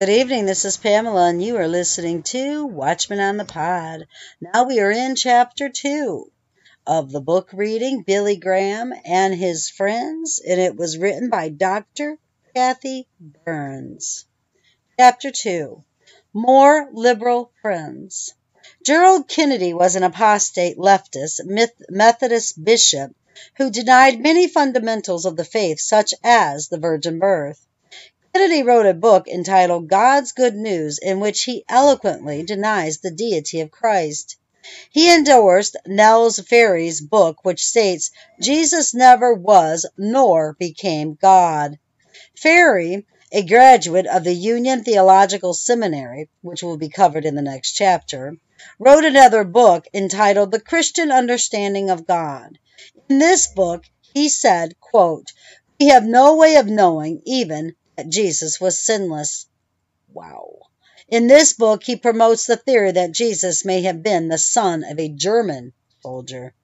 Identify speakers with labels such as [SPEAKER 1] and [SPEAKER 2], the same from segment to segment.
[SPEAKER 1] Good evening. This is Pamela, and you are listening to Watchman on the Pod. Now we are in chapter two of the book reading Billy Graham and His Friends, and it was written by Dr. Cathy Burns. Chapter two More Liberal Friends. Gerald Kennedy was an apostate leftist Methodist bishop who denied many fundamentals of the faith, such as the virgin birth. Kennedy wrote a book entitled God's Good News, in which he eloquently denies the deity of Christ. He endorsed Nels Ferry's book, which states Jesus never was nor became God. Ferry, a graduate of the Union Theological Seminary, which will be covered in the next chapter, wrote another book entitled The Christian Understanding of God. In this book, he said, quote, We have no way of knowing even that Jesus was sinless. Wow. In this book, he promotes the theory that Jesus may have been the son of a German soldier.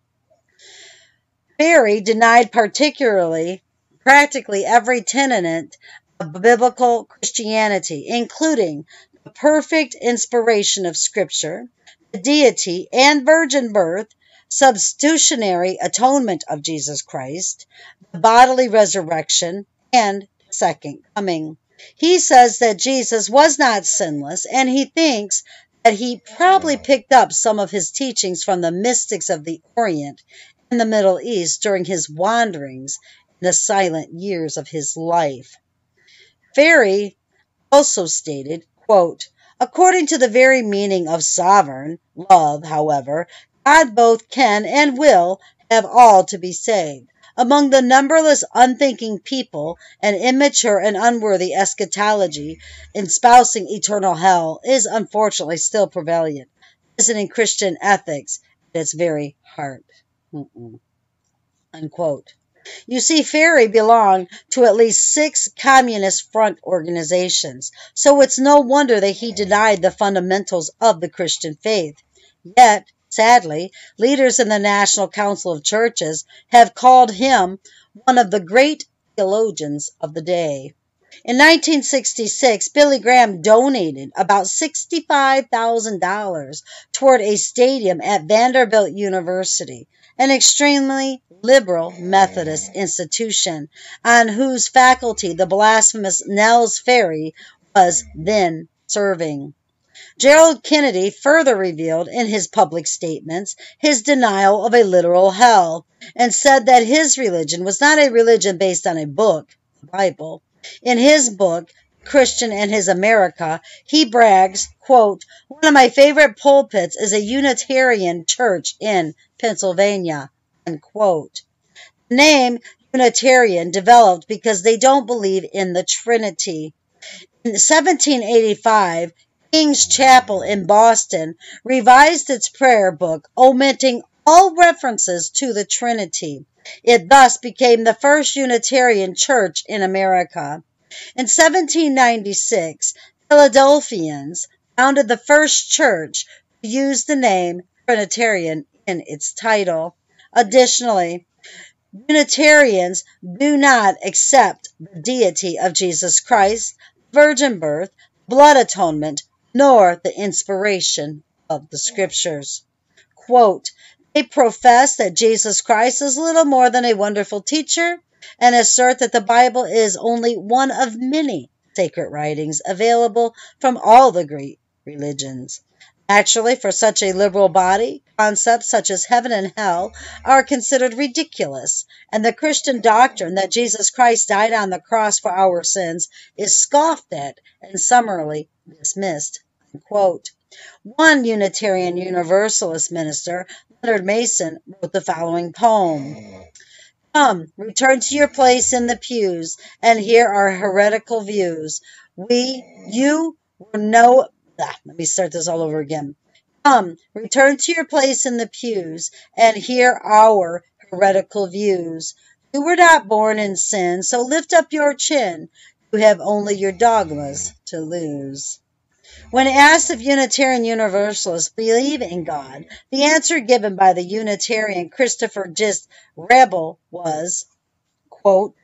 [SPEAKER 1] Ferry denied particularly practically every tenet of biblical Christianity, including the perfect inspiration of Scripture, the deity and virgin birth, substitutionary atonement of Jesus Christ, the bodily resurrection, and second coming. He says that Jesus was not sinless, and he thinks that he probably mm. picked up some of his teachings from the mystics of the Orient and the Middle East during his wanderings in the silent years of his life. Ferry also stated, quote, According to the very meaning of sovereign love, however, God both can and will have all to be saved. Among the numberless unthinking people, an immature and unworthy eschatology espousing eternal hell is unfortunately still prevalent, isn't in Christian ethics at its very heart. Unquote. You see, Ferry belonged to at least six Communist Front organizations, so it's no wonder that he denied the fundamentals of the Christian faith. Yet, sadly, leaders in the National Council of Churches have called him one of the great theologians of the day. In 1966, Billy Graham donated about $65,000 toward a stadium at Vanderbilt University an extremely liberal Methodist institution, on whose faculty the blasphemous Nels Ferry was then serving. Gerald Kennedy further revealed in his public statements his denial of a literal hell and said that his religion was not a religion based on a book, the Bible. In his book, Christian and His America, he brags, quote, One of my favorite pulpits is a Unitarian church in Pennsylvania, unquote. The name Unitarian developed because they don't believe in the Trinity. In 1785, King's Chapel in Boston revised its prayer book, omitting all references to the Trinity. It thus became the first Unitarian church in America. In 1796, Philadelphians founded the first church to use the name Trinitarian in its title. Additionally, Unitarians do not accept the deity of Jesus Christ, virgin birth, blood atonement, nor the inspiration of the scriptures. Quote, they profess that Jesus Christ is little more than a wonderful teacher and assert that the Bible is only one of many sacred writings available from all the great religions. Actually, for such a liberal body, concepts such as heaven and hell are considered ridiculous, and the Christian doctrine that Jesus Christ died on the cross for our sins is scoffed at and summarily dismissed. Quote, one Unitarian Universalist minister, Leonard Mason, wrote the following poem Come, return to your place in the pews, and hear our heretical views. We, you, were no. Ah, let me start this all over again. Come, return to your place in the pews, and hear our heretical views. You were not born in sin, so lift up your chin. You have only your dogmas to lose. When asked if Unitarian Universalists believe in God, the answer given by the Unitarian Christopher Gist Raible was, quote,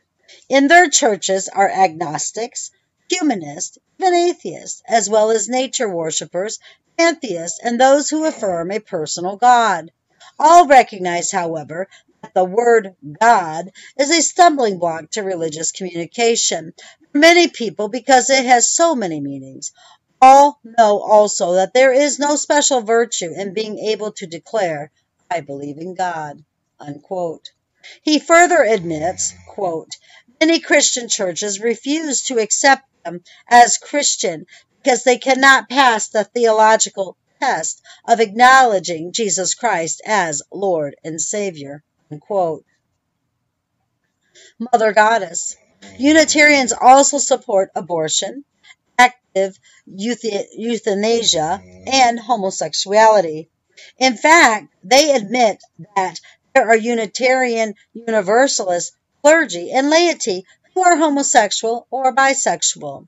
[SPEAKER 1] In their churches are agnostics, humanists, even atheists, as well as nature worshippers, pantheists, and those who affirm a personal God. All recognize, however, that the word God is a stumbling block to religious communication for many people because it has so many meanings. All know also that there is no special virtue in being able to declare, I believe in God. Unquote. He further admits, quote, many Christian churches refuse to accept them as Christian because they cannot pass the theological test of acknowledging Jesus Christ as Lord and Savior. Unquote. Mother Goddess. Unitarians also support abortion, euthanasia, mm-hmm. and homosexuality. In fact, they admit that there are Unitarian Universalist clergy and laity who are homosexual or bisexual.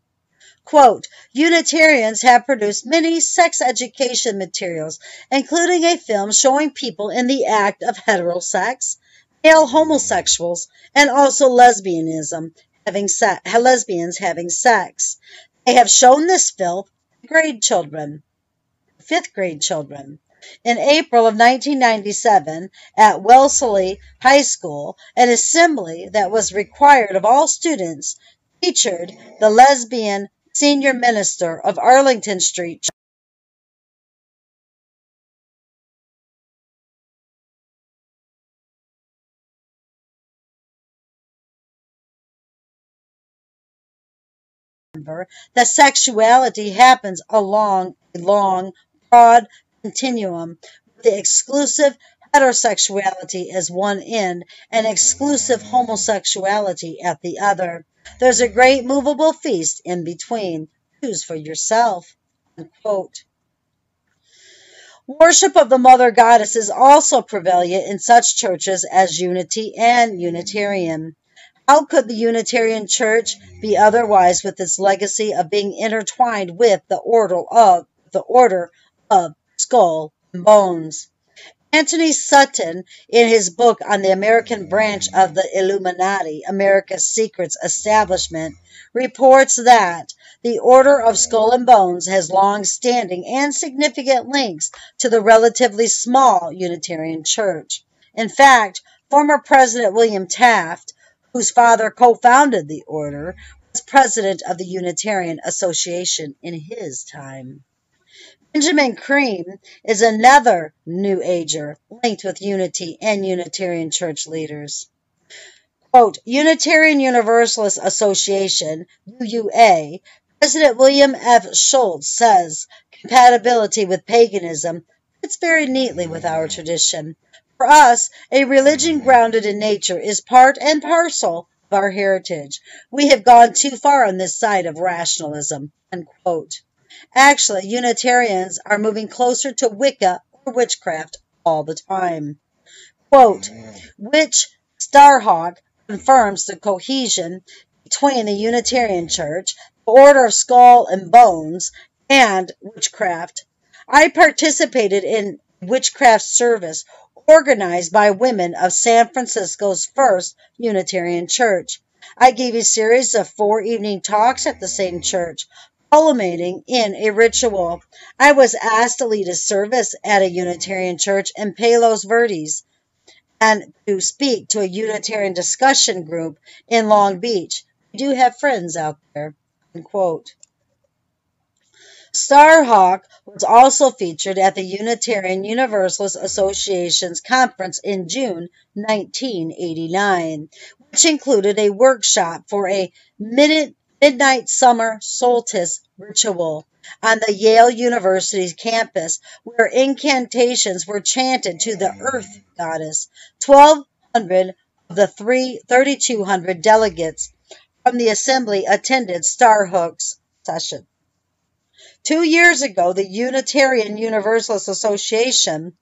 [SPEAKER 1] Quote, Unitarians have produced many sex education materials, including a film showing people in the act of heterosex, male homosexuals, and also lesbianism, having se- lesbians having sex. They have shown this film to grade children, fifth grade children. In April of 1997, at Wellesley High School, an assembly that was required of all students featured the lesbian senior minister of Arlington Street that sexuality happens along a long, broad continuum with the exclusive heterosexuality as one end and exclusive homosexuality at the other. There's a great movable feast in between. Choose for yourself. Unquote. Worship of the Mother Goddess is also prevalent in such churches as Unity and Unitarian. How could the Unitarian Church be otherwise with its legacy of being intertwined with the order of the order of skull and bones? Anthony Sutton, in his book on the American branch of the Illuminati, America's Secrets Establishment, reports that the Order of Skull and Bones has long standing and significant links to the relatively small Unitarian Church. In fact, former President William Taft, whose father co founded the order, was president of the Unitarian Association in his time. Benjamin Creme is another New Ager linked with Unity and Unitarian Church leaders. Quote, Unitarian Universalist Association, UUA, President William F. Schulz says compatibility with paganism fits very neatly with our tradition. For us, a religion grounded in nature is part and parcel of our heritage. We have gone too far on this side of rationalism. Unquote. Actually, Unitarians are moving closer to Wicca or witchcraft all the time. Quote, Witch Starhawk confirms the cohesion between the Unitarian Church, the Order of Skull and Bones, and witchcraft. I participated in witchcraft service organized by women of San Francisco's First Unitarian Church. I gave a series of four evening talks at the same church, culminating in a ritual. I was asked to lead a service at a Unitarian church in Palos Verdes and to speak to a Unitarian discussion group in Long Beach. We do have friends out there. Unquote. Starhawk was also featured at the Unitarian Universalist Association's conference in June 1989, which included a workshop for a midnight summer solstice ritual on the Yale University's campus where incantations were chanted to the earth goddess. 1,200 of the 3,200 delegates from the assembly attended Starhawk's session. Two years ago, the Unitarian Universalist Association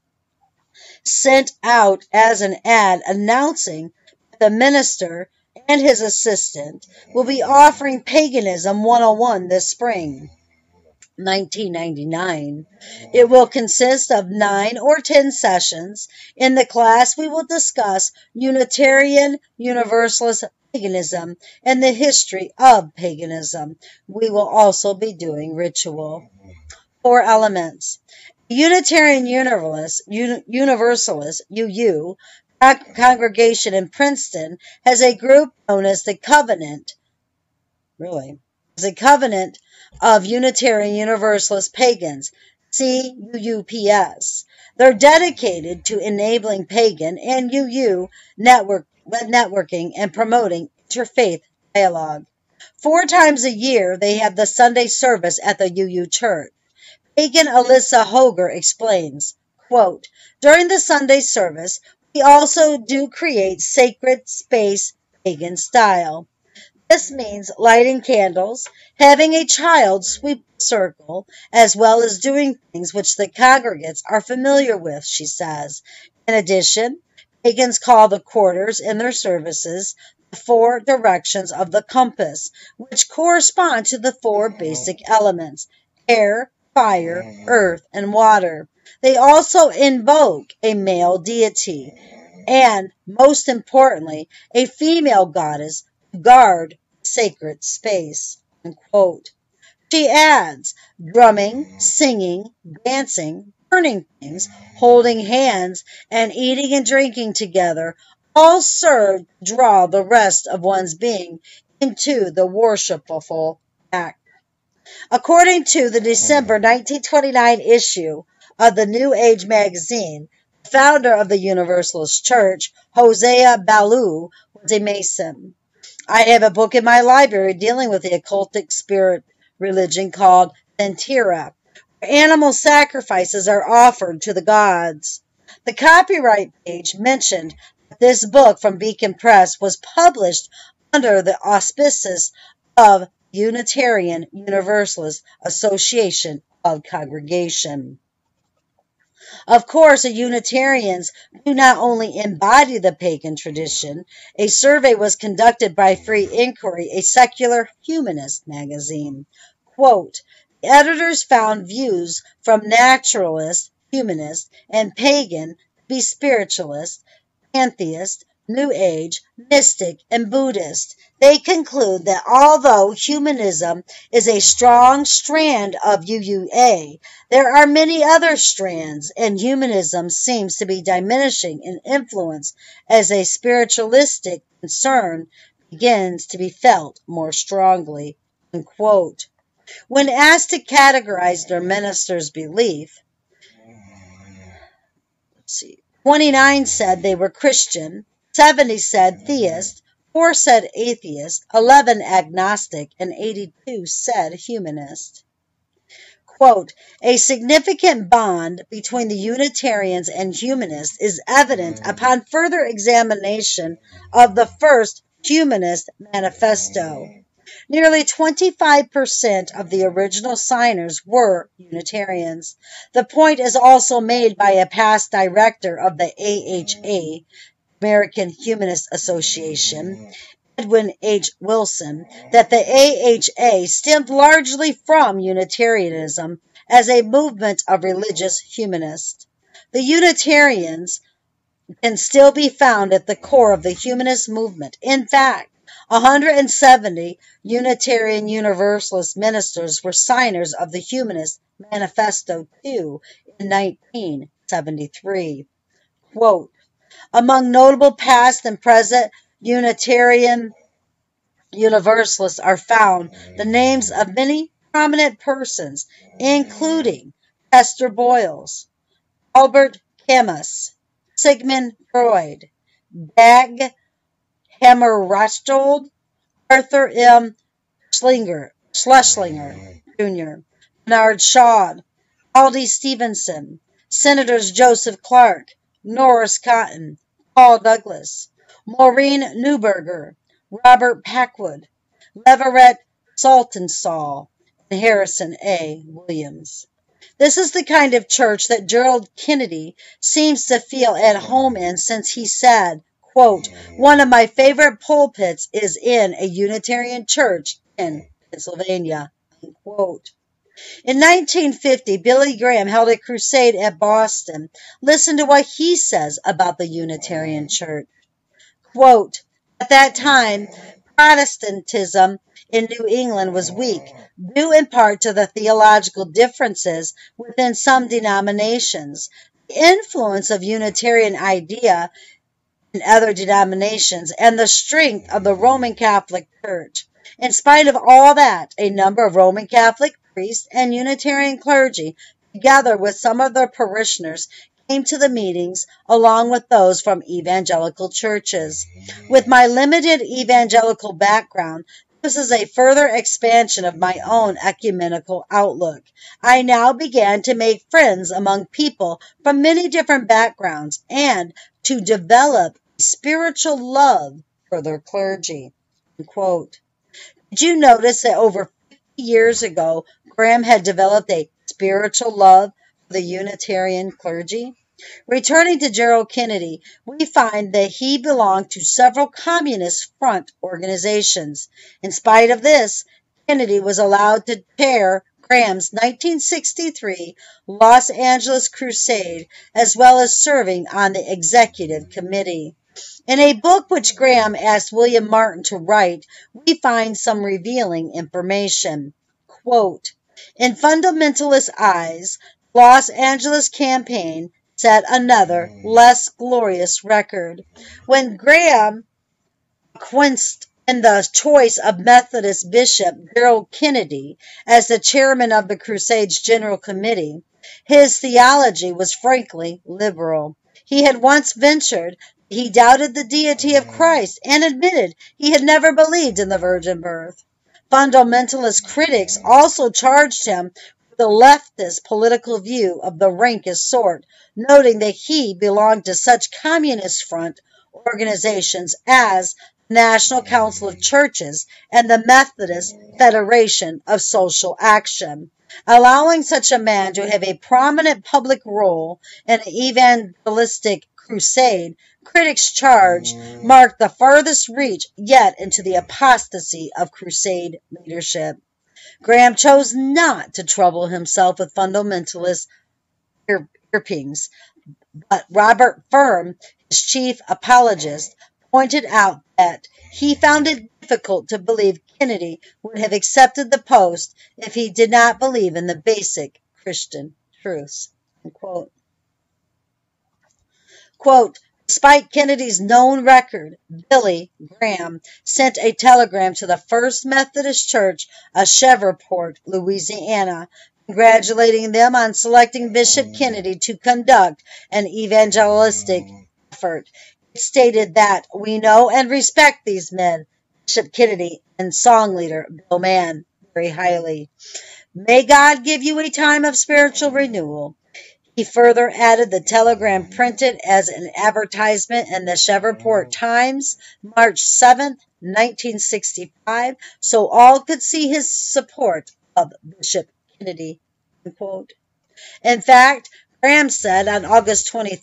[SPEAKER 1] sent out as an ad announcing that the minister and his assistant will be offering Paganism 101 this spring. 1999. It will consist of nine or ten sessions. In the class, we will discuss Unitarian Universalist paganism and the history of paganism. We will also be doing ritual. Four elements. Unitarian Universalist, Universalist UU congregation in Princeton has a group known as the Covenant. Really? A Covenant of Unitarian Universalist Pagans, CUUPS. They're dedicated to enabling pagan and UU network networking and promoting interfaith dialogue. Four times a year, they have the Sunday service at the UU Church. Pagan Alyssa Hoger explains, quote, During the Sunday service, we also do create sacred space pagan style. This means lighting candles, having a child sweep the circle, as well as doing things which the congregants are familiar with, she says. In addition, pagans call the quarters in their services the four directions of the compass, which correspond to the four mm. basic elements air, fire, mm. earth, and water. They also invoke a male deity mm. and, most importantly, a female goddess to guard sacred space. Unquote. She adds, drumming, singing, dancing, burning things, holding hands, and eating and drinking together all serve to draw the rest of one's being into the worshipful act. According to the December 1929 issue of the New Age magazine, the founder of the Universalist Church, Hosea Ballou, was a Mason. I have a book in my library dealing with the occultic spirit religion called Santeria, where animal sacrifices are offered to the gods. The copyright page mentioned that this book from Beacon Press was published under the auspices of Unitarian Universalist Association of Congregation. Of course, the Unitarians do not only embody the pagan tradition. A survey was conducted by Free Inquiry, a secular humanist magazine. Quote, the editors found views from naturalist, humanist, and pagan to be spiritualist, pantheist, New Age, mystic, and Buddhist. They conclude that although humanism is a strong strand of UUA, there are many other strands, and humanism seems to be diminishing in influence as a spiritualistic concern begins to be felt more strongly. Unquote. When asked to categorize their minister's belief, 29 said they were Christian, 70 said theist, 4 said atheist, 11 agnostic, and 82 said humanist. Quote, a significant bond between the Unitarians and humanists is evident mm. upon further examination of the first Humanist Manifesto. Nearly 25% of the original signers were Unitarians. The point is also made by a past director of the AHA, American Humanist Association, Edwin H. Wilson, that the AHA stemmed largely from Unitarianism as a movement of religious humanists. The Unitarians can still be found at the core of the humanist movement. In fact, 170 Unitarian Universalist ministers were signers of the Humanist Manifesto II in 1973. Quote, among notable past and present Unitarian Universalists are found the names of many prominent persons, including Chester Bowles, Albert Camus, Sigmund Freud, Dag Hammarskjöld, Arthur M. Schlesinger, Schlesinger Jr., Bernard Shaw, Adlai Stevenson, Senators Joseph Clark, Norris Cotton, Paul Douglas, Maurine Neuberger, Robert Packwood, Leverett Saltonstall, and Harrison A. Williams. This is the kind of church that Gerald Kennedy seems to feel at home in since he said, quote, one of my favorite pulpits is in a Unitarian church in Pennsylvania, unquote. In 1950, Billy Graham held a crusade at Boston. Listen to what he says about the Unitarian Church. Quote, At that time, Protestantism in New England was weak, due in part to the theological differences within some denominations. The influence of Unitarian idea in other denominations and the strength of the Roman Catholic Church. In spite of all that, a number of Roman Catholic priests and Unitarian clergy, together with some of their parishioners, came to the meetings along with those from evangelical churches. With my limited evangelical background, this is a further expansion of my own ecumenical outlook. I now began to make friends among people from many different backgrounds and to develop a spiritual love for their clergy. Quote. Did you notice that over 50 years ago, Graham had developed a spiritual love for the Unitarian clergy? Returning to Gerald Kennedy, we find that he belonged to several Communist Front organizations. In spite of this, Kennedy was allowed to chair Graham's 1963 Los Angeles Crusade, as well as serving on the executive committee. In a book which Graham asked William Martin to write, we find some revealing information. Quote, in fundamentalist eyes, Los Angeles campaign set another, less glorious record. When Graham quinced in the choice of Methodist Bishop Gerald Kennedy as the chairman of the Crusades General Committee, his theology was frankly liberal. He had once ventured he doubted the deity of Christ and admitted he had never believed in the virgin birth. Fundamentalist critics also charged him with the leftist political view of the rankest sort, noting that he belonged to such Communist Front organizations as the National Council of Churches and the Methodist Federation of Social Action. Allowing such a man to have a prominent public role in an evangelistic crusade, critics charge, marked the furthest reach yet into the apostasy of crusade leadership. Graham chose not to trouble himself with fundamentalist irpings, but Robert Ferm, his chief apologist, pointed out that he found it difficult to believe Kennedy would have accepted the post if he did not believe in the basic Christian truths. Quote, Quote, Despite Kennedy's known record, Billy Graham sent a telegram to the First Methodist Church of Shreveport, Louisiana, congratulating them on selecting Bishop mm. Kennedy to conduct an evangelistic mm. effort. It stated that we know and respect these men, Bishop Kennedy and song leader Bill Mann, very highly. May God give you a time of spiritual renewal. He further added the telegram printed as an advertisement in the Shreveport Times, March 7, 1965, so all could see his support of Bishop Kennedy. In fact, Graham said on August 21,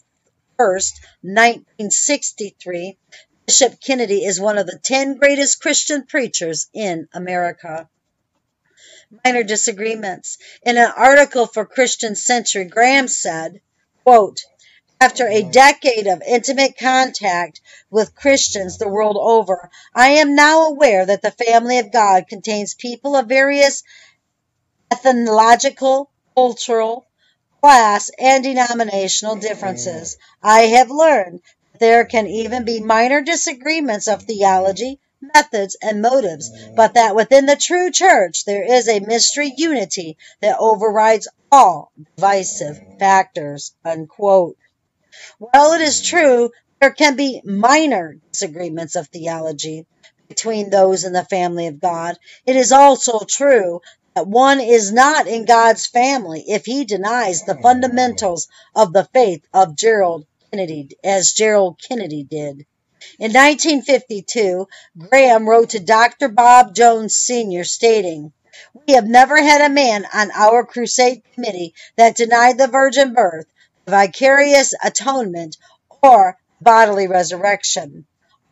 [SPEAKER 1] 1963, Bishop Kennedy is one of the 10 greatest Christian preachers in America minor disagreements. In an article for Christian Century, Graham said, quote, after a mm-hmm. decade of intimate contact with Christians the world over, I am now aware that the family of God contains people of various ethnological, cultural, class, and denominational differences. Mm-hmm. I have learned that there can even be minor disagreements of theology, methods, and motives, but that within the true church there is a mystery unity that overrides all divisive factors. Unquote. Well, it is true there can be minor disagreements of theology between those in the family of God. It is also true that one is not in God's family if he denies the fundamentals of the faith of Gerald Kennedy, as Gerald Kennedy did. In 1952, Graham wrote to Dr. Bob Jones Sr., stating, We have never had a man on our crusade committee that denied the virgin birth, the vicarious atonement, or bodily resurrection.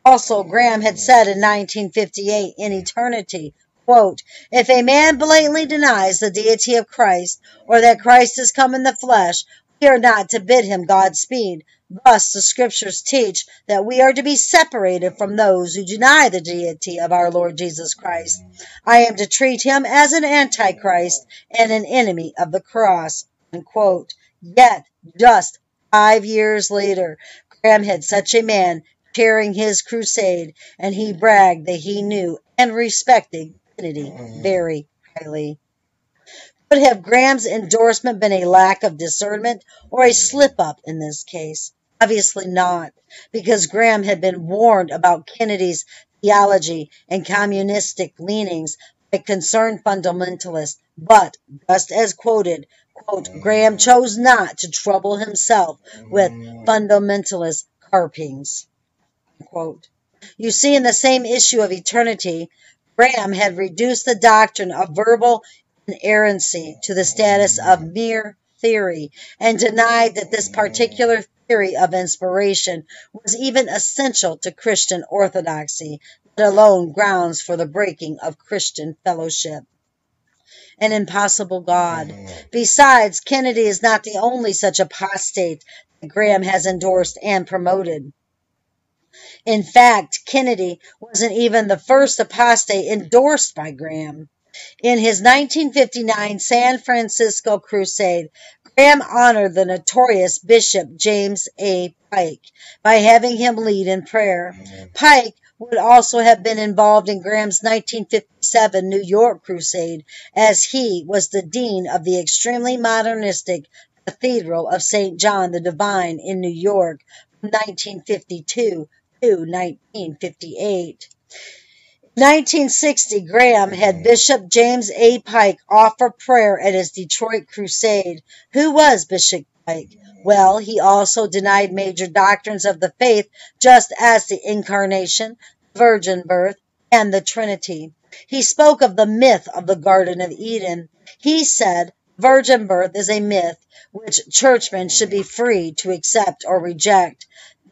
[SPEAKER 1] Also, Graham had said in 1958, in eternity, Quote, if a man blatantly denies the deity of Christ or that Christ has come in the flesh, we are not to bid him Godspeed. Thus, the scriptures teach that we are to be separated from those who deny the deity of our Lord Jesus Christ. I am to treat him as an antichrist and an enemy of the cross. Unquote. Yet, just five years later, Graham had such a man chairing his crusade, and he bragged that he knew and respected Kennedy very highly. Could have Graham's endorsement been a lack of discernment or a slip up in this case? Obviously not, because Graham had been warned about Kennedy's theology and communistic leanings by concerned fundamentalists, but, just as quoted, quote, Graham chose not to trouble himself with fundamentalist carpings. Quote. You see, in the same issue of eternity, Graham had reduced the doctrine of verbal inerrancy to the status of mere theory and denied that this particular theory of inspiration was even essential to Christian orthodoxy, let alone grounds for the breaking of Christian fellowship. An impossible God. Besides, Kennedy is not the only such apostate that Graham has endorsed and promoted. In fact, Kennedy wasn't even the first apostate endorsed by Graham. In his 1959 San Francisco crusade, Graham honored the notorious Bishop James A. Pike by having him lead in prayer. Pike would also have been involved in Graham's 1957 New York crusade, as he was the dean of the extremely modernistic Cathedral of St. John the Divine in New York from 1952 to 1958. 1960, Graham had mm-hmm. Bishop James A. Pike offer prayer at his Detroit crusade. Who was Bishop Pike? Well, he also denied major doctrines of the faith, just as the incarnation, virgin birth, and the Trinity. He spoke of the myth of the Garden of Eden. He said, virgin birth is a myth which churchmen should be mm-hmm. free to accept or reject.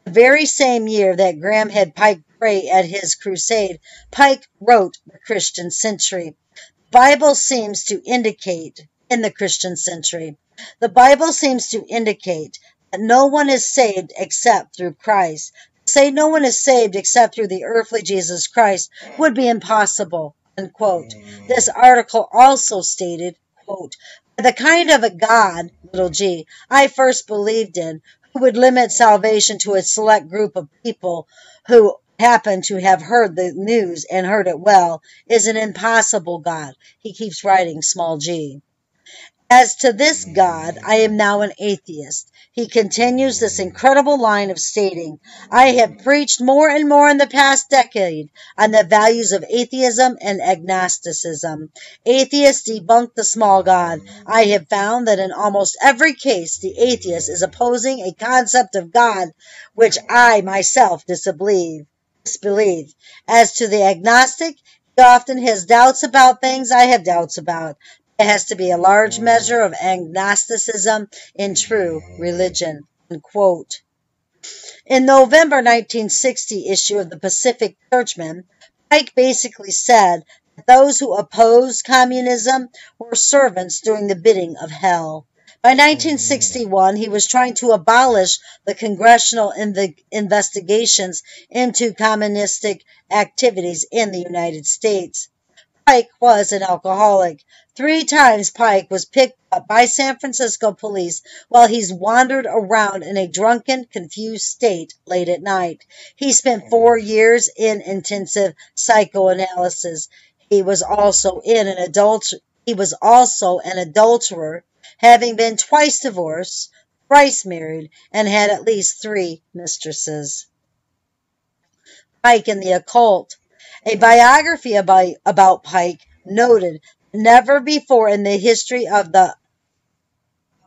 [SPEAKER 1] The very same year that Graham had Pike at his crusade, Pike wrote The Christian Century. The Bible seems to indicate, in the Christian Century, the Bible seems to indicate that no one is saved except through Christ. To say no one is saved except through the earthly Jesus Christ would be impossible. Unquote. This article also stated, quote, the kind of a God, little g, I first believed in, who would limit salvation to a select group of people who happen to have heard the news and heard it well, is an impossible God. He keeps writing small g. As to this God, I am now an atheist. He continues this incredible line of stating, I have preached more and more in the past decade on the values of atheism and agnosticism. Atheists debunk the small God. I have found that in almost every case, the atheist is opposing a concept of God which I myself disbelieve. Disbelieve. As to the agnostic, he often has doubts about things I have doubts about. There has to be a large measure of agnosticism in true religion. Unquote. In November 1960 issue of the Pacific Churchman, Pike basically said that those who opposed communism were servants doing the bidding of hell. By 1961, he was trying to abolish the congressional inv- investigations into communistic activities in the United States. Pike was an alcoholic. Three times Pike was picked up by San Francisco police while he's wandered around in a drunken, confused state late at night. He spent four years in intensive psychoanalysis. He was also in an adult he was also an adulterer, having been twice divorced, thrice married, and had at least three mistresses. Pike and the occult. A biography about, about Pike noted never before in the history of the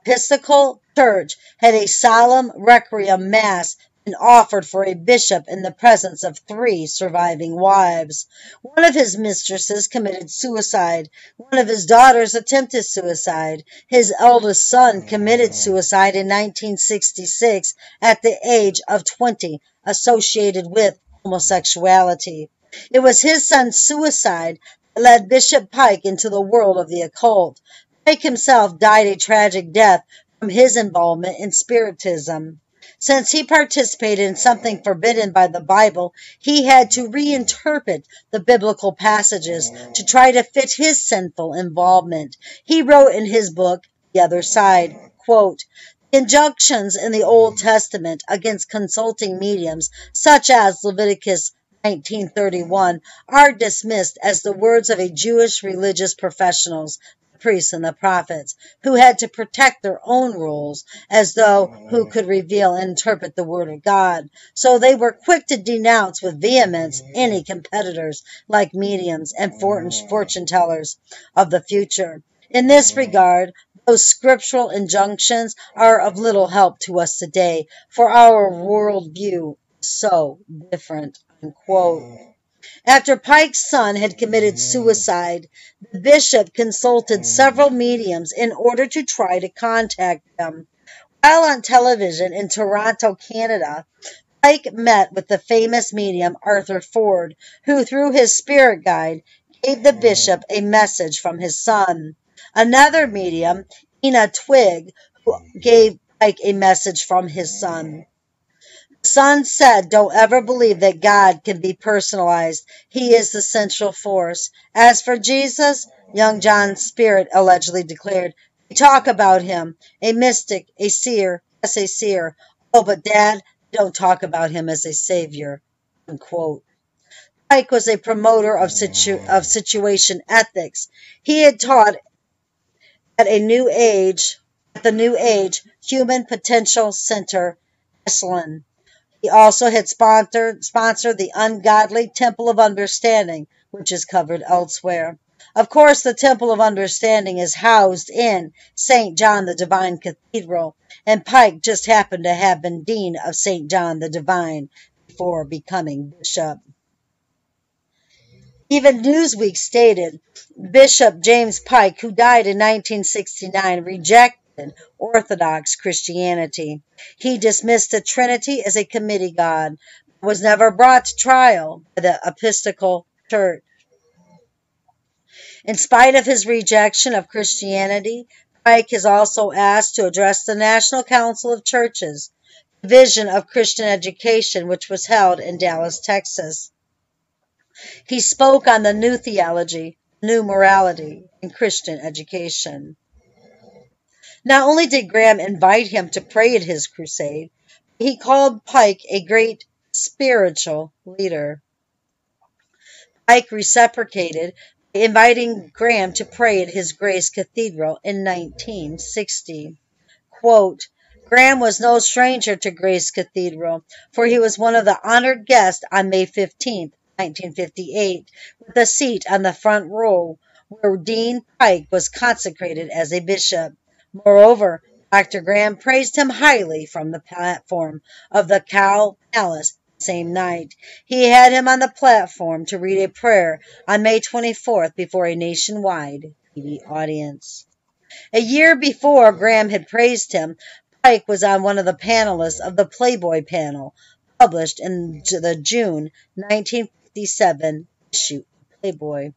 [SPEAKER 1] Episcopal Church had a solemn requiem mass been offered for a bishop in the presence of three surviving wives. One of his mistresses committed suicide. One of his daughters attempted suicide. His eldest son committed suicide in 1966 at the age of 20, associated with homosexuality. It was his son's suicide that led Bishop Pike into the world of the occult. Pike himself died a tragic death from his involvement in Spiritism. Since he participated in something forbidden by the Bible, he had to reinterpret the biblical passages to try to fit his sinful involvement. He wrote in his book, The Other Side, quote, Injunctions in the Old Testament against consulting mediums, such as Leviticus 1931, are dismissed as the words of a Jewish religious professionals, priests and the prophets, who had to protect their own rules as though who mm-hmm. could reveal and interpret the word of God. So they were quick to denounce with vehemence mm-hmm. any competitors like mediums and mm-hmm. fortune tellers of the future. In this regard, those scriptural injunctions are of little help to us today, for our worldview is so different. Unquote. After Pike's son had committed mm. suicide, the bishop consulted mm. several mediums in order to try to contact them. While on television in Toronto, Canada, Pike met with the famous medium Arthur Ford, who, through his spirit guide, gave the mm. bishop a message from his son. Another medium, Ena Twigg, who gave Pike a message from his son. Son said, Don't ever believe that God can be personalized. He is the central force. As for Jesus, young John's spirit allegedly declared, they talk about him, a mystic, a seer, yes, a seer. Oh, but dad, don't talk about him as a savior. Unquote. Pike was a promoter of, situ- of situation ethics. He had taught at a new age, at the New Age Human Potential Center, Esalen. He also had sponsored, sponsored the Ungodly Temple of Understanding, which is covered elsewhere. Of course, the Temple of Understanding is housed in St. John the Divine Cathedral, and Pike just happened to have been Dean of St. John the Divine before becoming bishop. Even Newsweek stated Bishop James Pike, who died in 1969, Orthodox Christianity. He dismissed the Trinity as a committee god, but was never brought to trial by the Episcopal Church. In spite of his rejection of Christianity, Pike is also asked to address the National Council of Churches, Division of Christian Education, which was held in Dallas, Texas. He spoke on the new theology, new morality, and Christian education. Not only did Graham invite him to pray at his crusade, he called Pike a great spiritual leader. Pike reciprocated by inviting Graham to pray at his Grace Cathedral in 1960. Quote, Graham was no stranger to Grace Cathedral, for he was one of the honored guests on May 15, 1958, with a seat on the front row where Dean Pike was consecrated as a bishop. Moreover, Dr. Graham praised him highly from the platform of the Cow Palace same night. He had him on the platform to read a prayer on May 24th before a nationwide TV audience. A year before Graham had praised him, Pike was on one of the panelists of the Playboy panel, published in the June 19 57 issue Playboy.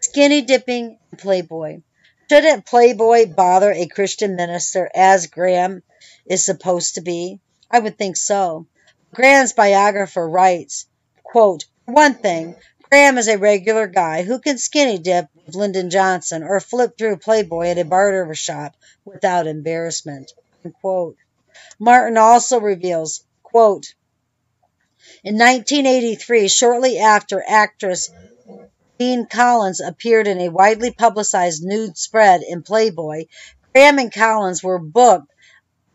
[SPEAKER 1] Skinny dipping and Playboy. Shouldn't Playboy bother a Christian minister as Graham is supposed to be? I would think so. Graham's biographer writes, quote, one thing, Graham is a regular guy who can skinny dip with Lyndon Johnson or flip through Playboy at a barber shop without embarrassment. Unquote. Martin also reveals, quote, in 1983, shortly after actress Jean Collins appeared in a widely publicized nude spread in Playboy, Graham and Collins were booked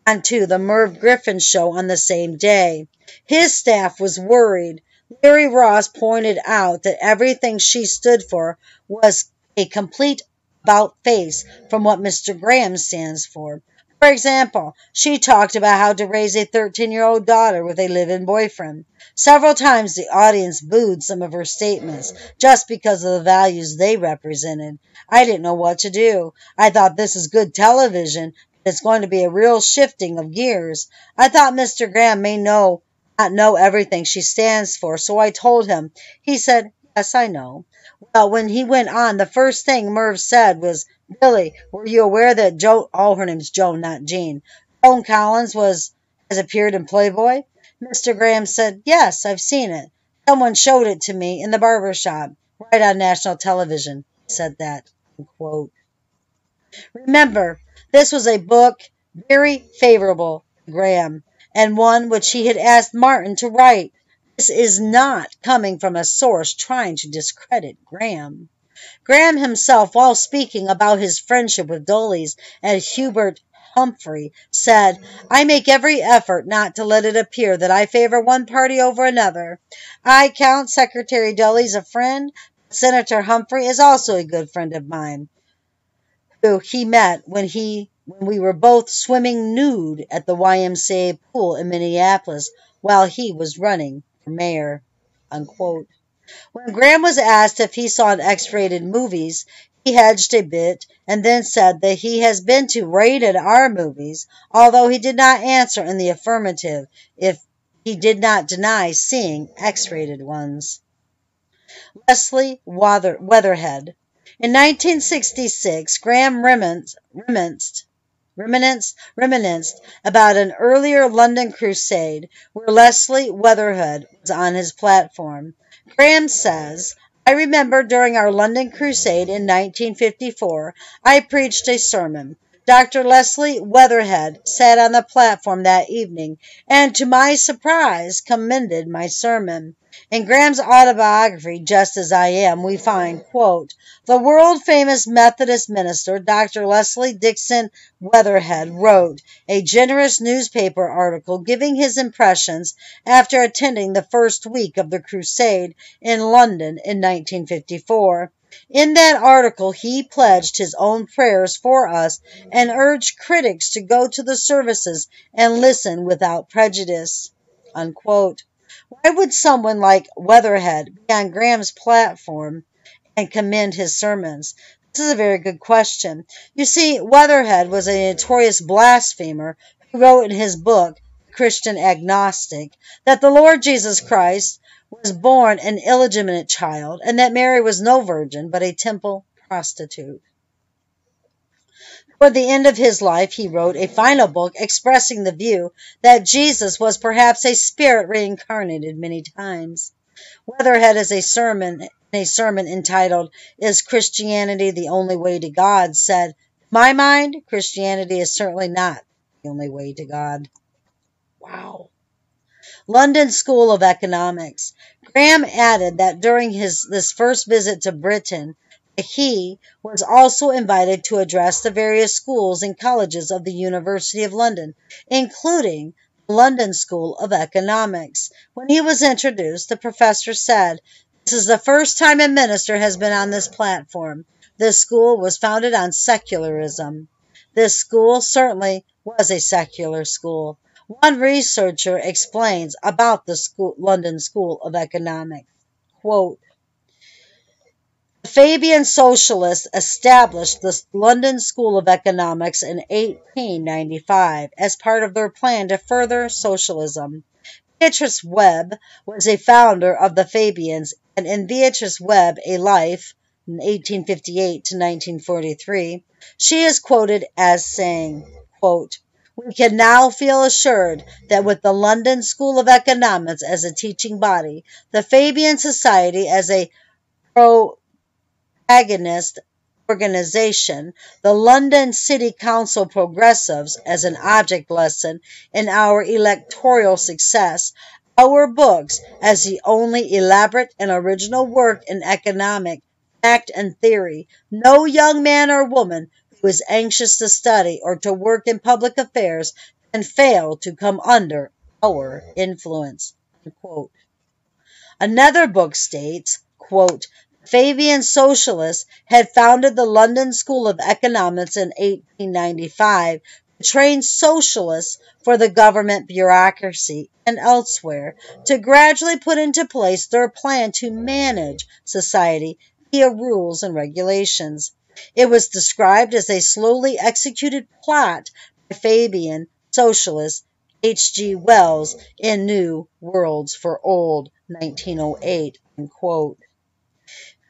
[SPEAKER 1] onto the Merv Griffin show on the same day. His staff was worried. Larry Ross pointed out that everything she stood for was a complete about face from what Mr. Graham stands for. For example, she talked about how to raise a 13 year old daughter with a live in boyfriend. Several times the audience booed some of her statements just because of the values they represented. I didn't know what to do. I thought this is good television, but it's going to be a real shifting of gears. I thought Mr. Graham may know not know everything she stands for, so I told him. He said, Yes, I know. Well, when he went on, the first thing Merv said was, Billy, were you aware that Joe, oh, her name's Joan, not Jean, Joan Collins was, has appeared in Playboy? Mr. Graham said, Yes, I've seen it. Someone showed it to me in the barber shop, right on national television. He said that. Quote. Remember, this was a book very favorable to Graham, and one which he had asked Martin to write. This is not coming from a source trying to discredit Graham. Graham himself, while speaking about his friendship with Dulles and Hubert Humphrey, said, I make every effort not to let it appear that I favor one party over another. I count Secretary Dulles a friend, but Senator Humphrey is also a good friend of mine, who he met when he when we were both swimming nude at the YMCA pool in Minneapolis while he was running mayor. Unquote. When Graham was asked if he saw X rated movies, he hedged a bit and then said that he has been to rated R movies, although he did not answer in the affirmative if he did not deny seeing X rated ones. Leslie Weatherhead. In 1966, Graham reminisced reminisced, reminisced about an earlier London crusade where Leslie Weatherhead was on his platform. Graham says, I remember during our London crusade in 1954, I preached a sermon. Dr. Leslie Weatherhead sat on the platform that evening and, to my surprise, commended my sermon. In Graham's autobiography, Just as I Am, we find, quote, the world famous Methodist minister, Dr. Leslie Dixon Weatherhead, wrote a generous newspaper article giving his impressions after attending the first week of the crusade in London in 1954. In that article, he pledged his own prayers for us and urged critics to go to the services and listen without prejudice. Unquote. Why would someone like Weatherhead be on Graham's platform and commend his sermons? This is a very good question. You see, Weatherhead was a notorious blasphemer who wrote in his book, The Christian Agnostic, that the Lord Jesus Christ was born an illegitimate child and that Mary was no virgin but a temple prostitute. Toward the end of his life, he wrote a final book expressing the view that Jesus was perhaps a spirit reincarnated many times. Weatherhead is a sermon a sermon entitled Is Christianity the Only Way to God? said, My mind, Christianity is certainly not the only way to God. Wow. London School of Economics. Graham added that during his this first visit to Britain, he was also invited to address the various schools and colleges of the University of London, including the London School of Economics. When he was introduced, the professor said, This is the first time a minister has been on this platform. This school was founded on secularism. This school certainly was a secular school. One researcher explains about the school, London School of Economics. Quote, Fabian Socialists established the London School of Economics in 1895 as part of their plan to further socialism. Beatrice Webb was a founder of the Fabians, and in Beatrice Webb, A Life, 1858 to 1943, she is quoted as saying, quote, we can now feel assured that with the London School of Economics as a teaching body, the Fabian Society as a pro agonist organization, the London City Council Progressives as an object lesson in our electoral success, our books as the only elaborate and original work in economic fact and theory. No young man or woman who is anxious to study or to work in public affairs can fail to come under our influence. Another book states, quote, Fabian socialists had founded the London School of Economics in 1895 to train socialists for the government bureaucracy and elsewhere to gradually put into place their plan to manage society via rules and regulations. It was described as a slowly executed plot by Fabian socialist H. G. Wells in New Worlds for Old, 1908. Unquote.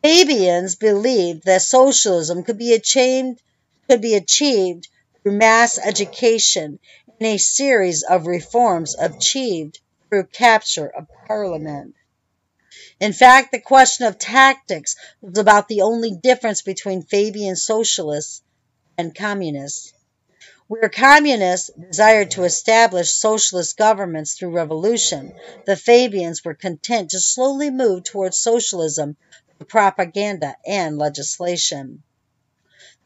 [SPEAKER 1] Fabians believed that socialism could be achieved, could be achieved through mass education and a series of reforms achieved through capture of parliament. In fact, the question of tactics was about the only difference between Fabian socialists and communists. Where communists desired to establish socialist governments through revolution, the Fabians were content to slowly move towards socialism through propaganda and legislation.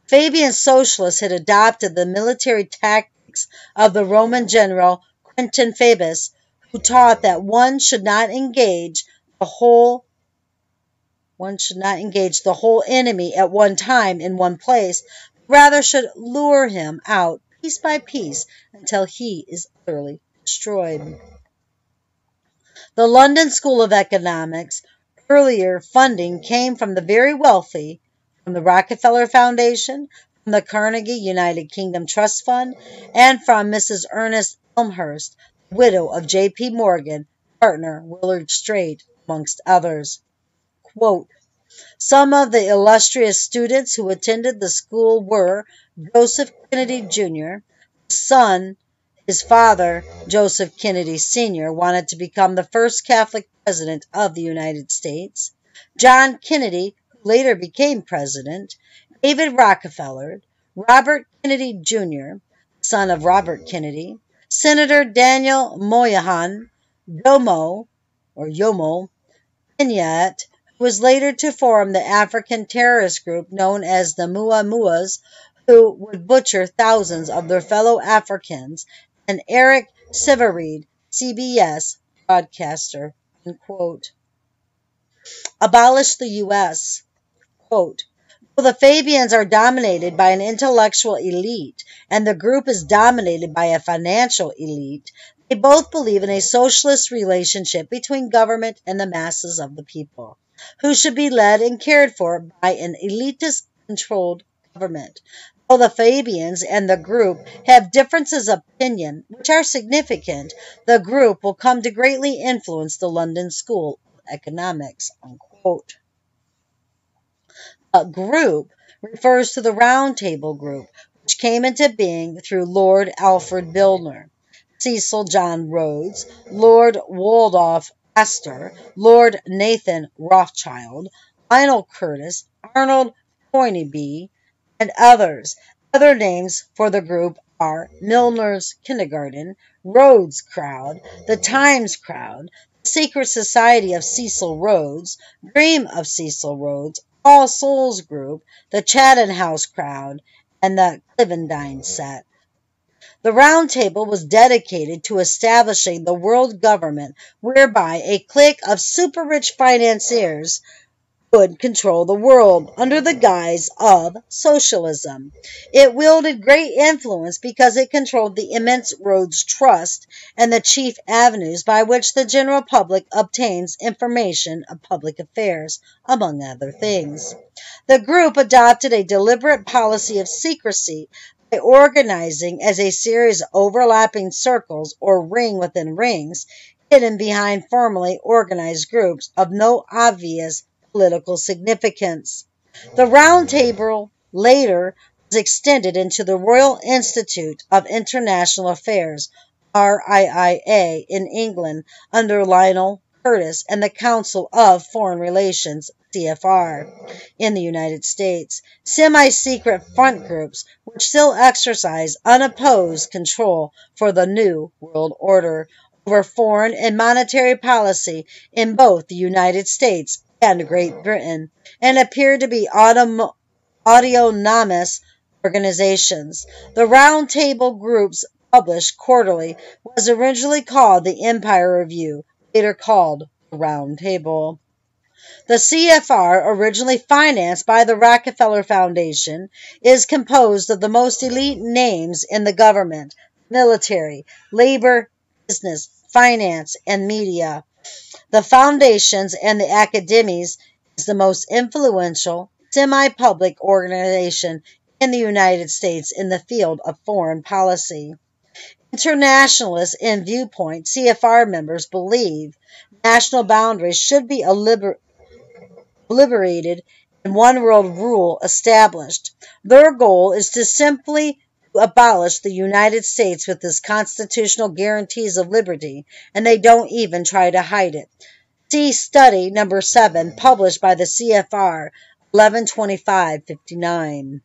[SPEAKER 1] Fabian socialists had adopted the military tactics of the Roman general Quintus Fabius, who taught that one should not engage the whole one should not engage the whole enemy at one time in one place, rather should lure him out piece by piece until he is utterly destroyed. The London School of Economics earlier funding came from the very wealthy, from the Rockefeller Foundation, from the Carnegie United Kingdom Trust Fund, and from Mrs. Ernest Elmhirst, widow of J.P. Morgan, partner Willard Straight, amongst others. Quote, some of the illustrious students who attended the school were Joseph Kennedy, Jr., son, his father, Joseph Kennedy, Sr., wanted to become the first Catholic president of the United States, John Kennedy, who later became president, David Rockefeller, Robert Kennedy, Jr., son of Robert Kennedy, Senator Daniel Moynihan, Domo, or Yomo, Kenyat, who was later to form the African terrorist group known as the Mau Maus, who would butcher thousands of their fellow Africans, and Eric Sevareid, CBS broadcaster. Unquote. Abolish the U.S. Quote, well, the Fabians are dominated by an intellectual elite, and the group is dominated by a financial elite. They both believe in a socialist relationship between government and the masses of the people, who should be led and cared for by an elitist controlled government. The Fabians and the group have differences of opinion which are significant, the group will come to greatly influence the London School of Economics. Unquote. A group refers to the Round Table Group, which came into being through Lord Alfred Milner, Cecil John Rhodes, Lord Waldorf Astor, Lord Nathan Rothschild, Lionel Curtis, Arnold Toynbee, and others. Other names for the group are Milner's Kindergarten, Rhodes Crowd, the Times Crowd, the Secret Society of Cecil Rhodes, Dream of Cecil Rhodes, All Souls Group, the Chatham House Crowd, and the Clivendine Set. The Round Table was dedicated to establishing the world government whereby a clique of super rich financiers would control the world under the guise of socialism. It wielded great influence because it controlled the immense Rhodes Trust and the chief avenues by which the general public obtains information of public affairs, among other things. The group adopted a deliberate policy of secrecy by organizing as a series of overlapping circles or ring within rings, hidden behind formally organized groups of no obvious political significance. The roundtable later was extended into the Royal Institute of International Affairs, RIIA, in England under Lionel Curtis and the Council of Foreign Relations, CFR, in the United States, semi secret front groups which still exercise unopposed control for the New World Order over foreign and monetary policy in both the United States and Great Britain, and appear to be autom- autonomous organizations. The Round Table groups published quarterly was originally called the Empire Review, later called the Round Table. The CFR, originally financed by the Rockefeller Foundation, is composed of the most elite names in the government, military, labor, business, finance, and media. The foundations and the academies is the most influential semi-public organization in the United States in the field of foreign policy. Internationalists in viewpoint CFR members believe national boundaries should be obliterated and one world rule established. Their goal is to simply abolish the United States with its constitutional guarantees of liberty, and they don't even try to hide it. See study number 7 published by the CFR 112559.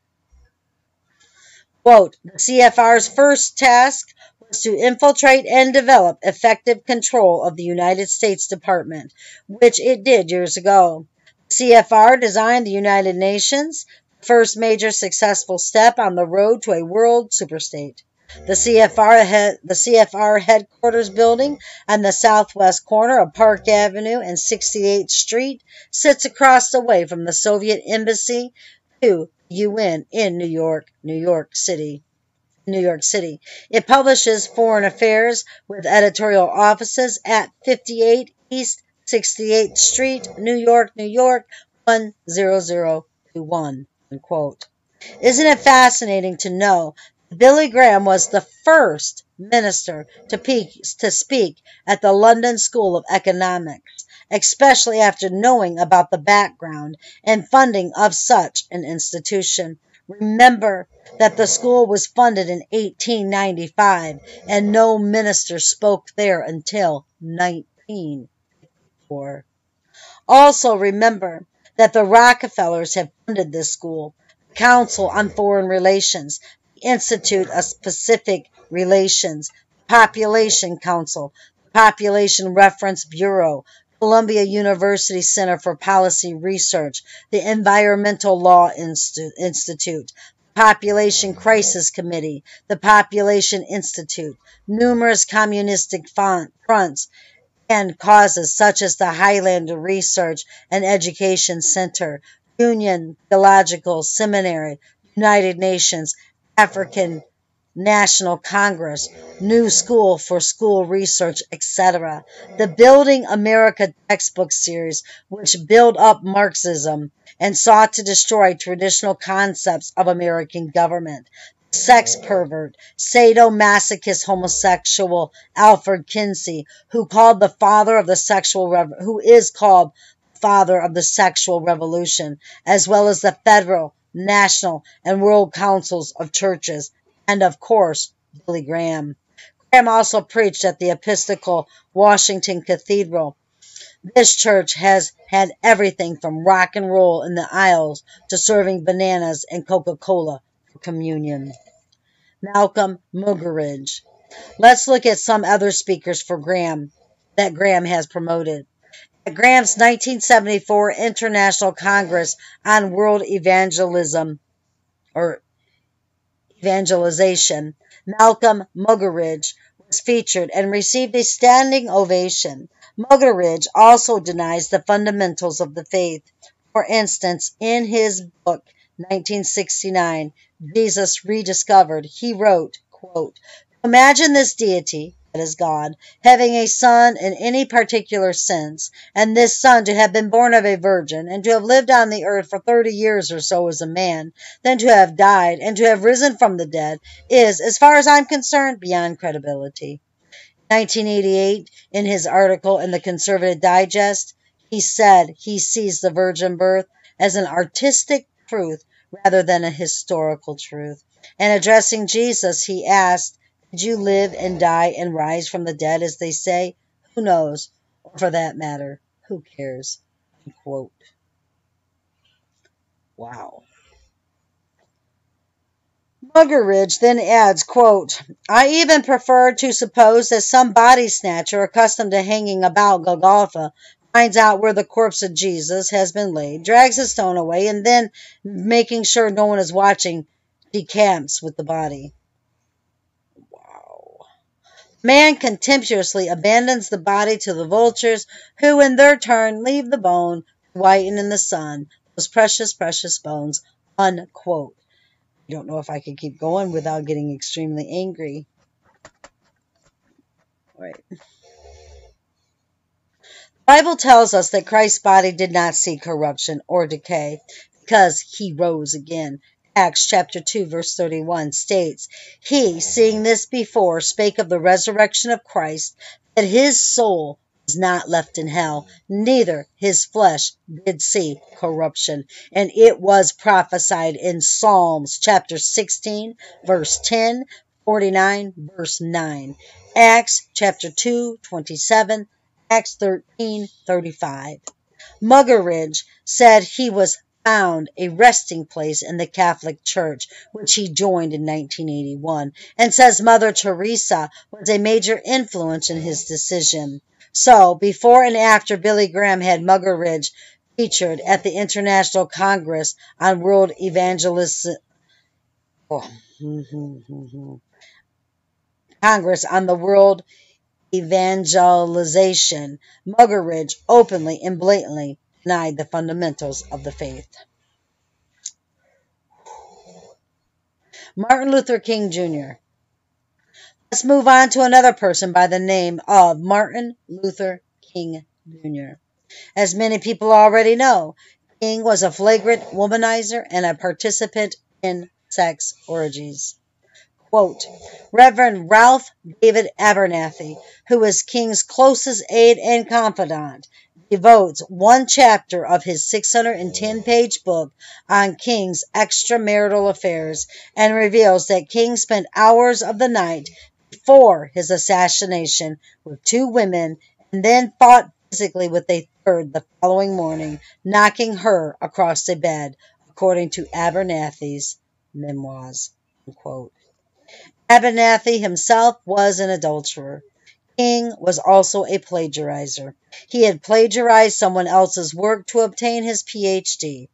[SPEAKER 1] Quote, the CFR's first task was to infiltrate and develop effective control of the United States Department, which it did years ago. CFR designed the United Nations, first major successful step on the road to a world superstate. The CFR, head, the CFR headquarters building on the southwest corner of Park Avenue and 68th Street sits across the way from the Soviet Embassy to UN in New York, New York City. New York City. It publishes Foreign Affairs with editorial offices at 58 East 68th Street, New York, New York 10021. Unquote. Isn't it fascinating to know Billy Graham was the first minister to, to speak at the London School of Economics, especially after knowing about the background and funding of such an institution. Remember that the school was funded in 1895 and no minister spoke there until 1954. Also remember that the Rockefellers have funded this school, the Council on Foreign Relations, the Institute of Pacific Relations, Population Council, the Population Reference Bureau, Columbia University Center for Policy Research, the Environmental Law Institute, Population Crisis Committee, the Population Institute, numerous communistic fronts and causes such as the Highlander Research and Education Center, Union Theological Seminary, United Nations, African National Congress, New School for School Research, etc. The Building America textbook series, which built up Marxism and sought to destroy traditional concepts of American government. Sex pervert, sadomasochist homosexual Alfred Kinsey, who called the father of the sexual rev- who is called father of the sexual revolution, as well as the federal, national, and world councils of churches and of course, Billy Graham. Graham also preached at the Episcopal Washington Cathedral. This church has had everything from rock and roll in the aisles to serving bananas and Coca Cola communion. Malcolm Muggeridge. Let's look at some other speakers for Graham that Graham has promoted. At Graham's 1974 International Congress on World Evangelism, or evangelization, Malcolm Muggeridge was featured and received a standing ovation. Muggeridge also denies the fundamentals of the faith. For instance, in his book 1969, Jesus Rediscovered, he wrote, quote, Imagine this deity, that is God, having a son in any particular sense, and this son to have been born of a virgin, and to have lived on the earth for thirty years or so as a man, then to have died, and to have risen from the dead, is, as far as I'm concerned, beyond credibility. 1988, in his article in the Conservative Digest, he said he sees the virgin birth as an artistic truth rather than a historical truth. And addressing Jesus, he asked, did you live and die and rise from the dead, as they say? Who knows? Or for that matter, who cares? Unquote. Wow. Muggeridge then adds, quote, I even prefer to suppose that some body snatcher accustomed to hanging about Golgotha finds out where the corpse of Jesus has been laid, drags a stone away, and then, making sure no one is watching, decamps with the body. Man contemptuously abandons the body to the vultures, who in their turn leave the bone to whiten in the sun those precious, precious bones. Unquote. I don't know if I could keep going without getting extremely angry. Right. Bible tells us that Christ's body did not see corruption or decay because he rose again. Acts chapter 2 verse 31 states, He, seeing this before, spake of the resurrection of Christ, that his soul was not left in hell, neither his flesh did see corruption. And it was prophesied in Psalms chapter 16, verse 10, 49, verse 9, Acts chapter 2, 27, Acts 13, 35. Muggeridge said he was found a resting place in the Catholic Church, which he joined in 1981, and says Mother Teresa was a major influence in his decision. So, before and after Billy Graham had Muggeridge featured at the International Congress on World Evangelism. Oh, hmm, hmm, hmm, Congress on the World Evangelization, Muggeridge openly and blatantly denied the fundamentals of the faith. Martin Luther King Jr. Let's move on to another person by the name of Martin Luther King Jr. As many people already know, King was a flagrant womanizer and a participant in sex orgies. Quote, Reverend Ralph David Abernathy, who was King's closest aide and confidant, devotes one chapter of his 610 page book on King's extramarital affairs and reveals that King spent hours of the night before his assassination with two women and then fought physically with a third the following morning, knocking her across the bed, according to Abernathy's memoirs. Unquote. Abernathy himself was an adulterer. King was also a plagiarizer. He had plagiarized someone else's work to obtain his PhD.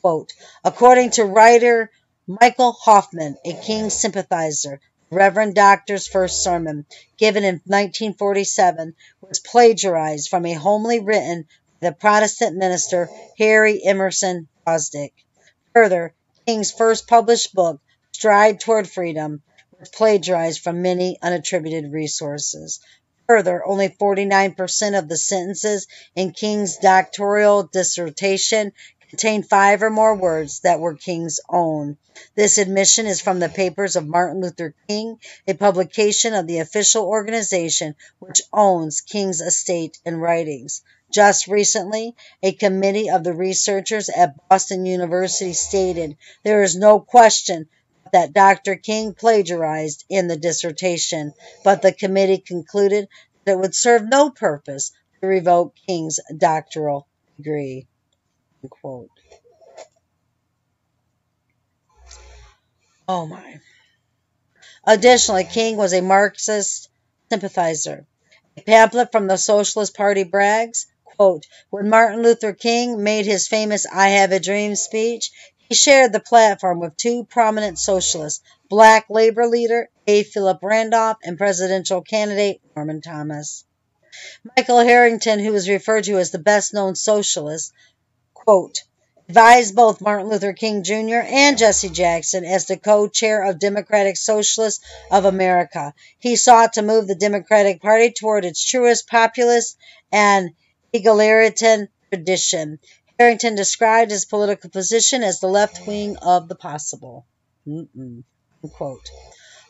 [SPEAKER 1] Quote, According to writer Michael Hoffman, a King sympathizer, the Reverend Doctor's first sermon, given in 1947, was plagiarized from a homily written by the Protestant minister Harry Emerson Fosdick. Further, King's first published book, Stride Toward Freedom, plagiarized from many unattributed resources. Further, only 49% of the sentences in King's doctoral dissertation contained five or more words that were King's own. This admission is from the papers of Martin Luther King, a publication of the official organization which owns King's estate and writings. Just recently, a committee of the researchers at Boston University stated there is no question that Dr. King plagiarized in the dissertation, but the committee concluded that it would serve no purpose to revoke King's doctoral degree. Unquote. Oh my. Additionally, King was a Marxist sympathizer. A pamphlet from the Socialist Party brags, quote, when Martin Luther King made his famous I Have a Dream speech, he shared the platform with two prominent socialists, black labor leader A. Philip Randolph and presidential candidate Norman Thomas. Michael Harrington, who is referred to as the best known socialist, quote, advised both Martin Luther King Jr. and Jesse Jackson as the co-chair of Democratic Socialists of America. He sought to move the Democratic Party toward its truest populist and egalitarian tradition. Harrington described his political position as the left wing of the possible. Quote.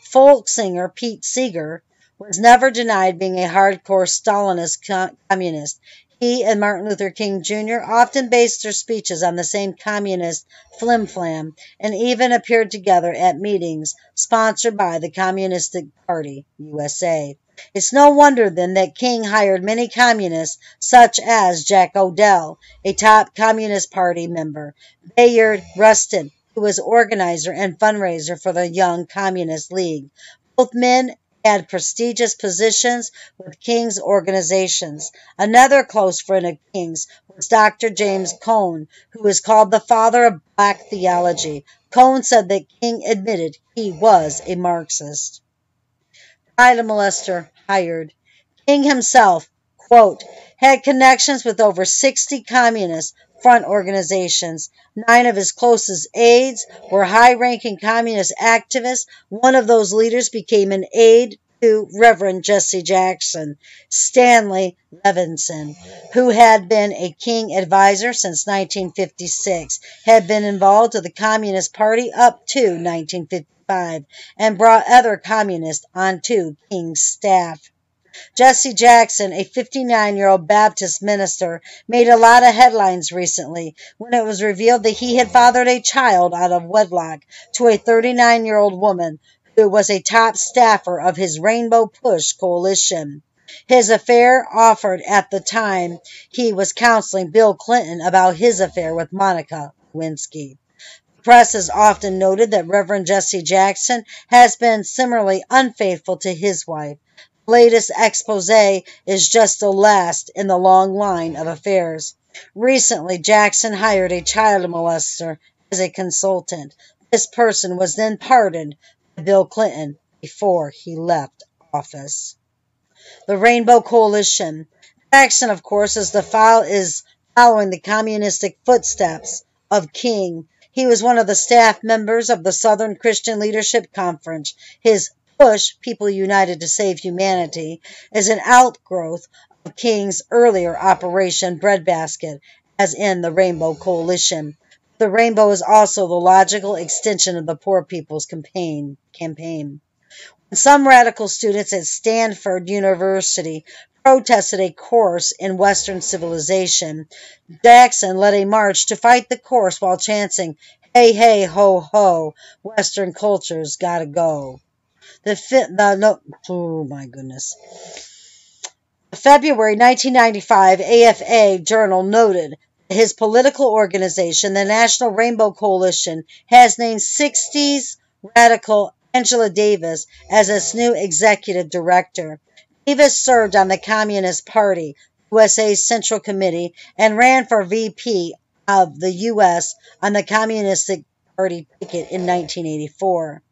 [SPEAKER 1] Folk singer Pete Seeger was never denied being a hardcore Stalinist communist. He and Martin Luther King Jr. often based their speeches on the same communist flim-flam and even appeared together at meetings sponsored by the Communistic Party, USA. It's no wonder then that King hired many communists, such as Jack O'Dell, a top Communist Party member, Bayard Rustin, who was organizer and fundraiser for the Young Communist League. Both men had prestigious positions with King's organizations. Another close friend of King's was Dr. James Cone, who is called the father of black theology. Cone said that King admitted he was a Marxist child molester hired. King himself, quote, had connections with over 60 communist front organizations. Nine of his closest aides were high ranking communist activists. One of those leaders became an aide to Reverend Jesse Jackson. Stanley Levinson, who had been a King advisor since 1956, had been involved with the Communist Party up to 1955 and brought other communists onto King's staff. Jesse Jackson, a 59 year old Baptist minister, made a lot of headlines recently when it was revealed that he had fathered a child out of wedlock to a 39 year old woman who was a top staffer of his Rainbow Push coalition. His affair offered at the time he was counseling Bill Clinton about his affair with Monica Lewinsky. The press has often noted that Reverend Jesse Jackson has been similarly unfaithful to his wife. Latest expose is just the last in the long line of affairs. Recently, Jackson hired a child molester as a consultant. This person was then pardoned by Bill Clinton before he left office the Rainbow Coalition. Jackson, of course, is the file is following the communistic footsteps of King. He was one of the staff members of the Southern Christian Leadership Conference. His push, People United to Save Humanity, is an outgrowth of King's earlier Operation Breadbasket, as in the Rainbow Coalition. The rainbow is also the logical extension of the Poor People's Campaign. campaign. Some radical students at Stanford University protested a course in Western civilization. Jackson led a march to fight the course while chanting, Hey, hey, ho, ho, Western culture's gotta go. The, fi- the no, oh my goodness. February 1995 AFA Journal noted that his political organization, the National Rainbow Coalition, has named 60s radical Angela Davis as its new executive director. Davis served on the Communist Party USA Central Committee and ran for VP of the U.S. on the Communist Party ticket in 1984.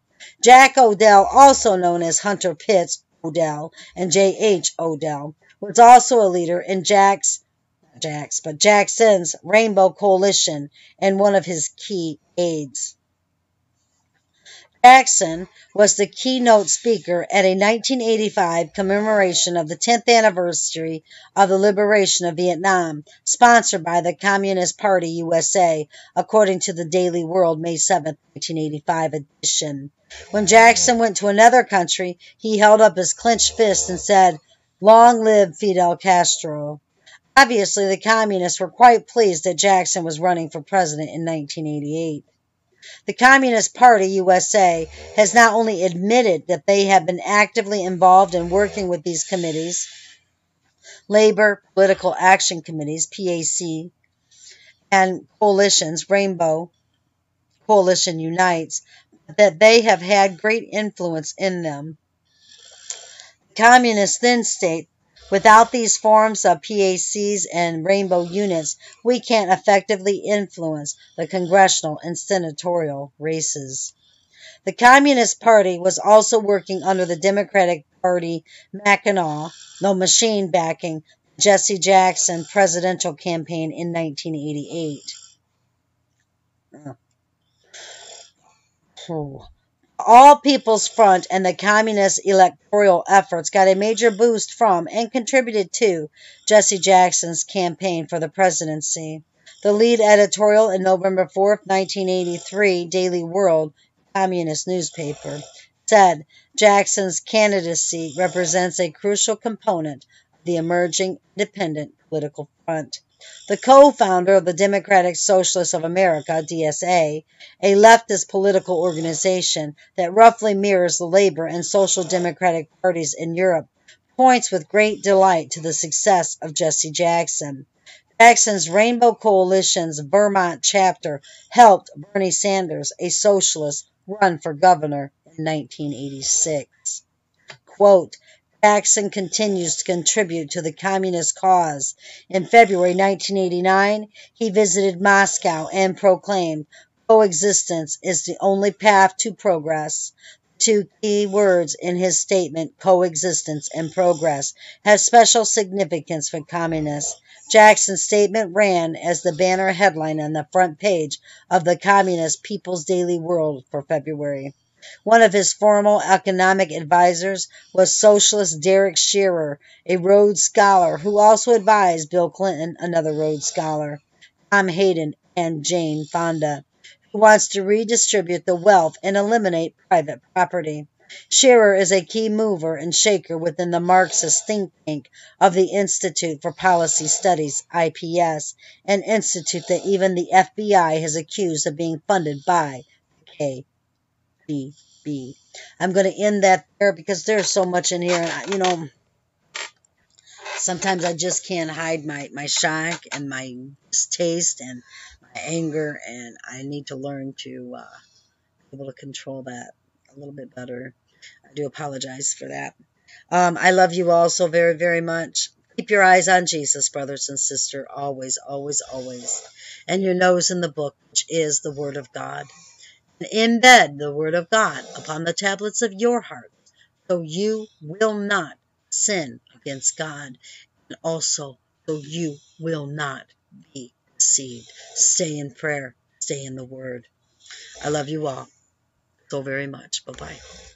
[SPEAKER 1] Jack O'Dell, also known as Hunter Pitts O'Dell and J.H. O'Dell, was also a leader in Jack's Jack's, but Jackson's Rainbow Coalition and one of his key aides. Jackson was the keynote speaker at a 1985 commemoration of the 10th anniversary of the liberation of Vietnam, sponsored by the Communist Party USA, according to the Daily World May 7, 1985 edition. When Jackson went to another country, he held up his clenched fist and said, Long live Fidel Castro. Obviously, the communists were quite pleased that Jackson was running for president in 1988. The Communist Party USA has not only admitted that they have been actively involved in working with these committees, labor political action committees, PAC, and coalitions, Rainbow Coalition Unites, that they have had great influence in them. Communists then state Without these forms of PACs and rainbow units, we can't effectively influence the congressional and senatorial races. The Communist Party was also working under the Democratic Party Mackinac, no machine backing Jesse Jackson presidential campaign in 1988. Oh. All People's Front and the Communist electoral efforts got a major boost from and contributed to Jesse Jackson's campaign for the presidency. The lead editorial in November 4, 1983, Daily World, communist newspaper, said Jackson's candidacy represents a crucial component of the emerging independent political front the co-founder of the Democratic Socialists of America, DSA, a leftist political organization that roughly mirrors the Labor and Social Democratic parties in Europe, points with great delight to the success of Jesse Jackson. Jackson's Rainbow Coalition's Vermont chapter helped Bernie Sanders, a socialist, run for governor in 1986. Quote, Jackson continues to contribute to the communist cause. In February 1989, he visited Moscow and proclaimed, Coexistence is the only path to progress. Two key words in his statement, coexistence and progress, have special significance for communists. Jackson's statement ran as the banner headline on the front page of the Communist People's Daily World for February. One of his formal economic advisers was socialist Derek Shearer, a Rhodes Scholar who also advised Bill Clinton, another Rhodes Scholar, Tom Hayden, and Jane Fonda, who wants to redistribute the wealth and eliminate private property. Shearer is a key mover and shaker within the Marxist think tank of the Institute for Policy Studies, IPS, an institute that even the FBI has accused of being funded by the I'm going to end that there because there's so much in here. And, you know, sometimes I just can't hide my, my shock and my distaste and my anger, and I need to learn to uh, be able to control that a little bit better. I do apologize for that. Um, I love you all so very, very much. Keep your eyes on Jesus, brothers and sisters, always, always, always. And your nose in the book, which is the Word of God. And embed the Word of God upon the tablets of your heart, so you will not sin against God, and also so you will not be deceived. Stay in prayer, stay in the Word. I love you all so very much. Bye bye.